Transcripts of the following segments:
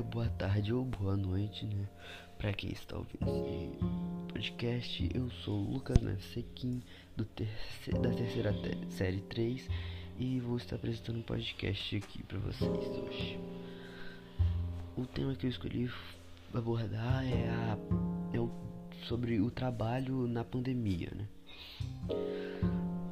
dia, boa tarde ou boa noite, né? Pra quem está ouvindo esse podcast, eu sou o Lucas Nesequim, do terce da terceira série 3 e vou estar apresentando um podcast aqui pra vocês hoje. O tema que eu escolhi abordar é, a, é o, sobre o trabalho na pandemia, né?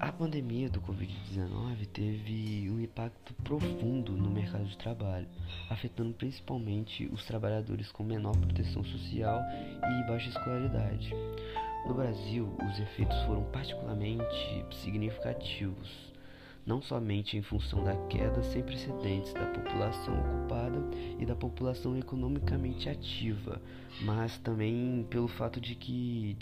A pandemia do Covid-19 teve um impacto profundo no mercado de trabalho, afetando principalmente os trabalhadores com menor proteção social e baixa escolaridade. No Brasil, os efeitos foram particularmente significativos, não somente em função da queda sem precedentes da população ocupada e da população economicamente ativa, mas também pelo fato de que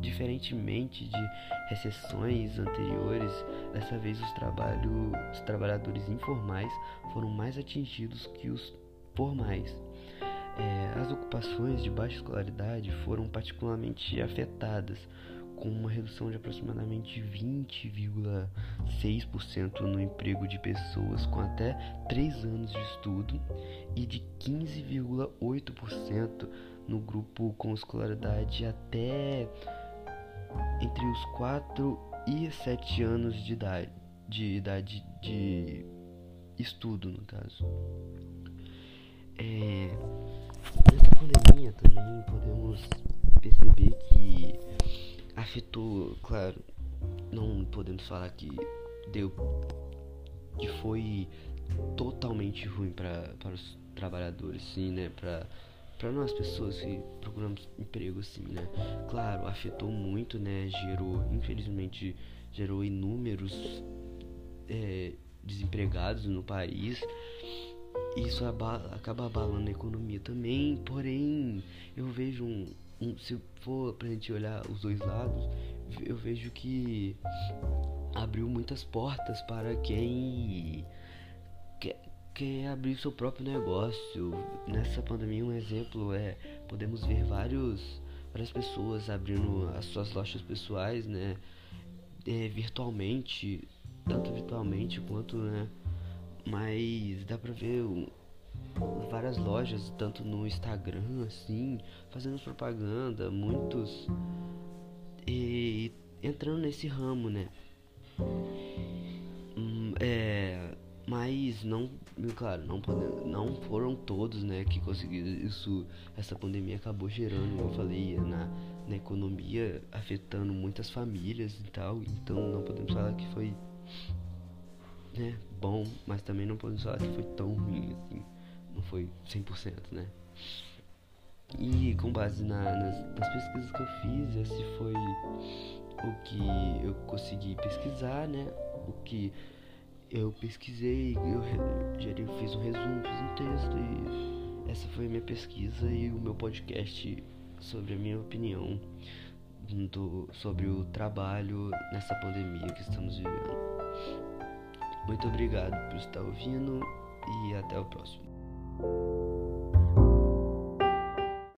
Diferentemente de recessões anteriores, dessa vez os, trabalho, os trabalhadores informais foram mais atingidos que os formais. É, as ocupações de baixa escolaridade foram particularmente afetadas, com uma redução de aproximadamente 20,6% no emprego de pessoas com até 3 anos de estudo e de 15,8% no grupo com escolaridade até entre os 4 e 7 anos de idade, de idade de estudo, no caso. É, nessa pandemia também podemos perceber que afetou, claro, não podemos falar que deu que foi totalmente ruim para os trabalhadores, sim, né, para para nós pessoas que procuramos emprego assim, né? Claro, afetou muito, né? Gerou, infelizmente, gerou inúmeros é, desempregados no país. Isso abala, acaba abalando a economia também. Porém, eu vejo um, um se for pra gente olhar os dois lados, eu vejo que abriu muitas portas para quem quer, abrir seu próprio negócio. Nessa pandemia, um exemplo é podemos ver vários, várias pessoas abrindo as suas lojas pessoais, né, é, virtualmente, tanto virtualmente quanto, né, mas dá pra ver várias lojas, tanto no Instagram, assim, fazendo propaganda, muitos e entrando nesse ramo, né. Hum, é mas não, claro, não, podemos, não foram todos, né, que conseguiram isso. Essa pandemia acabou gerando, como eu falei, na, na economia, afetando muitas famílias e tal. Então não podemos falar que foi, né, bom, mas também não podemos falar que foi tão ruim assim. Não foi 100%, né? E com base na, nas, nas pesquisas que eu fiz, esse foi o que eu consegui pesquisar, né? O que eu pesquisei, eu gerei, fiz um resumo, fiz um texto e essa foi a minha pesquisa e o meu podcast sobre a minha opinião do, sobre o trabalho nessa pandemia que estamos vivendo. Muito obrigado por estar ouvindo e até o próximo.